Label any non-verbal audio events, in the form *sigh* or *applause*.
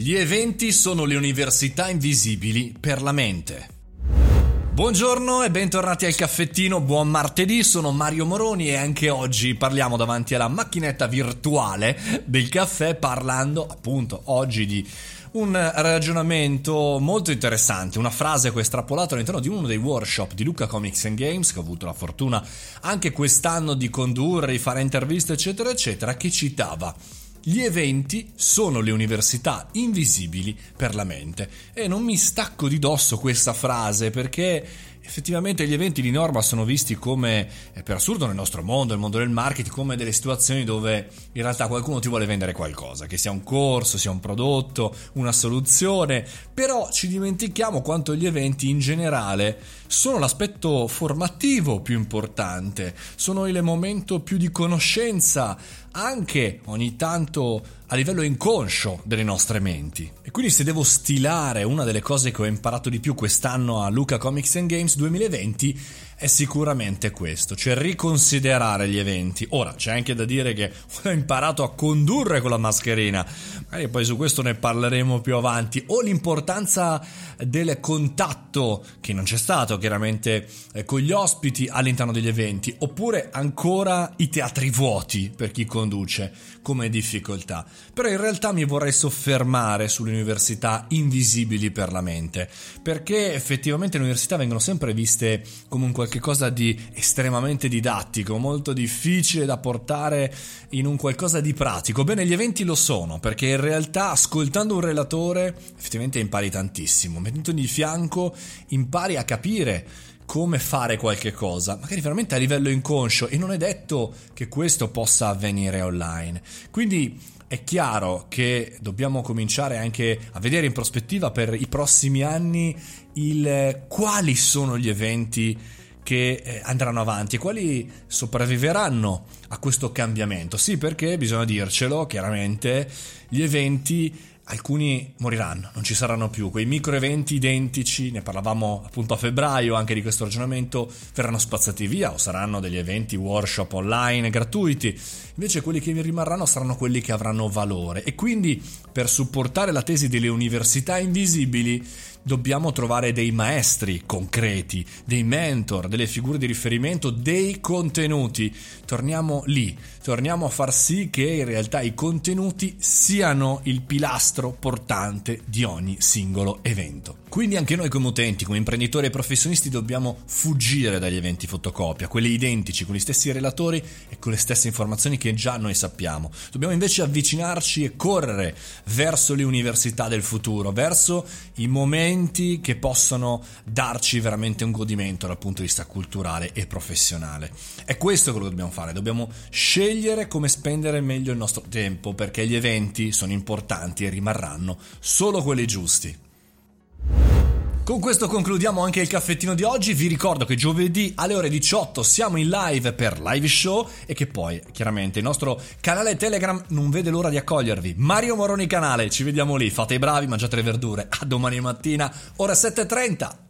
Gli eventi sono le università invisibili per la mente. Buongiorno e bentornati al caffettino, buon martedì, sono Mario Moroni e anche oggi parliamo davanti alla macchinetta virtuale del caffè parlando appunto oggi di un ragionamento molto interessante, una frase che ho estrapolato all'interno di uno dei workshop di Luca Comics and Games, che ho avuto la fortuna anche quest'anno di condurre, di fare interviste, eccetera, eccetera, che citava gli eventi sono le università invisibili per la mente. E non mi stacco di dosso questa frase perché effettivamente gli eventi di norma sono visti come, eh, per assurdo nel nostro mondo, nel mondo del marketing, come delle situazioni dove in realtà qualcuno ti vuole vendere qualcosa, che sia un corso, sia un prodotto, una soluzione, però ci dimentichiamo quanto gli eventi in generale sono l'aspetto formativo più importante, sono il momento più di conoscenza, anche ogni tanto a livello inconscio delle nostre menti. E quindi se devo stilare una delle cose che ho imparato di più quest'anno a Luca Comics and Games 2020 è sicuramente questo, cioè riconsiderare gli eventi. Ora, c'è anche da dire che *laughs* ho imparato a condurre con la mascherina, magari poi su questo ne parleremo più avanti, o l'importanza del contatto, che non c'è stato chiaramente eh, con gli ospiti all'interno degli eventi, oppure ancora i teatri vuoti per chi conduce come difficoltà. Però in realtà mi vorrei soffermare sulle università invisibili per la mente, perché effettivamente le università vengono sempre viste come un qualcosa di estremamente didattico, molto difficile da portare in un qualcosa di pratico. Bene, gli eventi lo sono, perché in realtà ascoltando un relatore effettivamente impari tantissimo, mettendogli di fianco impari a capire come fare qualche cosa, magari veramente a livello inconscio e non è detto che questo possa avvenire online. Quindi è chiaro che dobbiamo cominciare anche a vedere in prospettiva per i prossimi anni il, quali sono gli eventi che eh, andranno avanti e quali sopravviveranno a questo cambiamento. Sì, perché bisogna dircelo chiaramente, gli eventi alcuni moriranno, non ci saranno più. Quei micro eventi identici, ne parlavamo appunto a febbraio anche di questo ragionamento, verranno spazzati via o saranno degli eventi workshop online gratuiti. Invece quelli che rimarranno saranno quelli che avranno valore. E quindi per supportare la tesi delle università invisibili dobbiamo trovare dei maestri concreti, dei mentor, delle figure di riferimento, dei contenuti. Torniamo lì, torniamo a far sì che in realtà i contenuti siano il pilastro portante di ogni singolo evento. Quindi anche noi come utenti, come imprenditori e professionisti dobbiamo fuggire dagli eventi fotocopia, quelli identici, con gli stessi relatori e con le stesse informazioni che già noi sappiamo. Dobbiamo invece avvicinarci e correre verso le università del futuro, verso i momenti che possono darci veramente un godimento dal punto di vista culturale e professionale. È questo quello che dobbiamo fare, dobbiamo scegliere come spendere meglio il nostro tempo perché gli eventi sono importanti e rimarranno solo quelli giusti. Con questo concludiamo anche il caffettino di oggi. Vi ricordo che giovedì alle ore 18 siamo in live per live show e che poi chiaramente il nostro canale Telegram non vede l'ora di accogliervi. Mario Moroni canale, ci vediamo lì. Fate i bravi, mangiate le verdure. A domani mattina, ore 7.30.